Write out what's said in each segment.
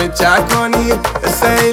بچه کنی سه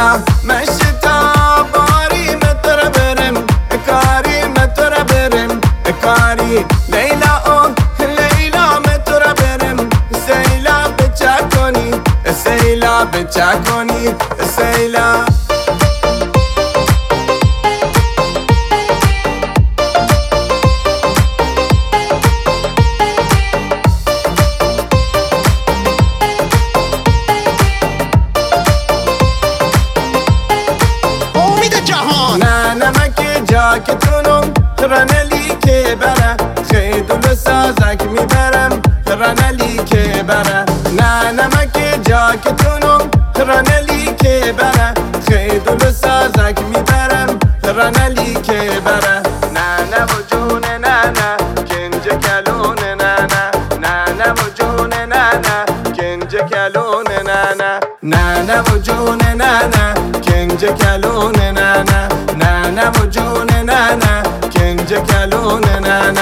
برم مشتی تا باری متر برم اکاری متر برم اکاری لیلا اون لیلا متر برم سیلا بچا کنی سیلا بچا کنی سیلا نمک جاکتونم رنلی که بره خیدول سازک می‌برم. رنلی که بره نه نمک جاکتونم. رنلی که بره خیدول سازک می‌برم. رنلی که بره نه نه و جون نه نه. کنج کلون نه نه. نه نه و جون نه نه. کنج کلون نه نه. نه نه و جون نه نه. کنج کلون نه نه. نه نه و جون nene Kence kelu nene